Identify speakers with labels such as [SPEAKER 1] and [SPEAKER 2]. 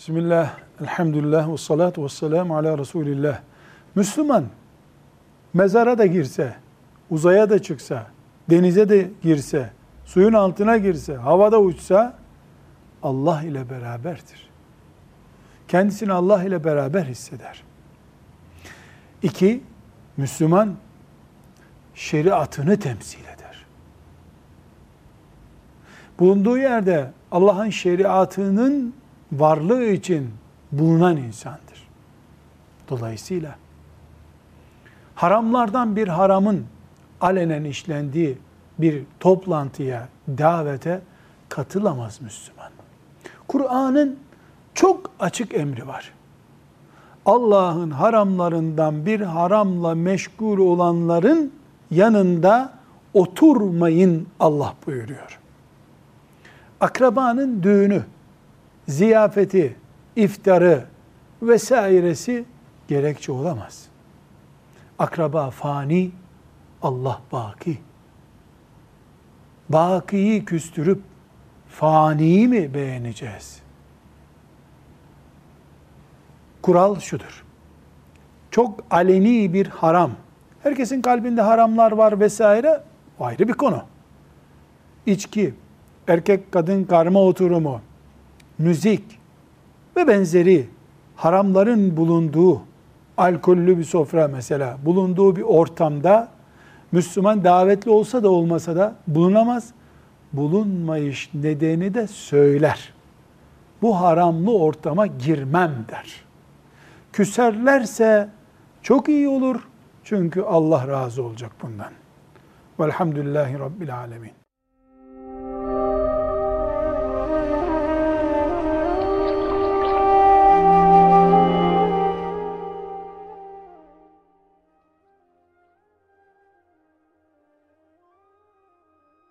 [SPEAKER 1] Bismillah, elhamdülillah ve salatu ve selamu ala Resulillah. Müslüman mezara da girse, uzaya da çıksa, denize de girse, suyun altına girse, havada uçsa Allah ile beraberdir. Kendisini Allah ile beraber hisseder. İki, Müslüman şeriatını temsil eder. Bulunduğu yerde Allah'ın şeriatının varlığı için bulunan insandır. Dolayısıyla haramlardan bir haramın alenen işlendiği bir toplantıya, davete katılamaz Müslüman. Kur'an'ın çok açık emri var. Allah'ın haramlarından bir haramla meşgul olanların yanında oturmayın Allah buyuruyor. Akrabanın düğünü, ziyafeti, iftarı vesairesi gerekçe olamaz. Akraba fani, Allah baki. Bakiyi küstürüp faniyi mi beğeneceğiz? Kural şudur. Çok aleni bir haram. Herkesin kalbinde haramlar var vesaire. O ayrı bir konu. İçki, erkek kadın karma oturumu, müzik ve benzeri haramların bulunduğu alkollü bir sofra mesela bulunduğu bir ortamda Müslüman davetli olsa da olmasa da bulunamaz. Bulunmayış nedeni de söyler. Bu haramlı ortama girmem der. Küserlerse çok iyi olur. Çünkü Allah razı olacak bundan. Velhamdülillahi Rabbil Alemin.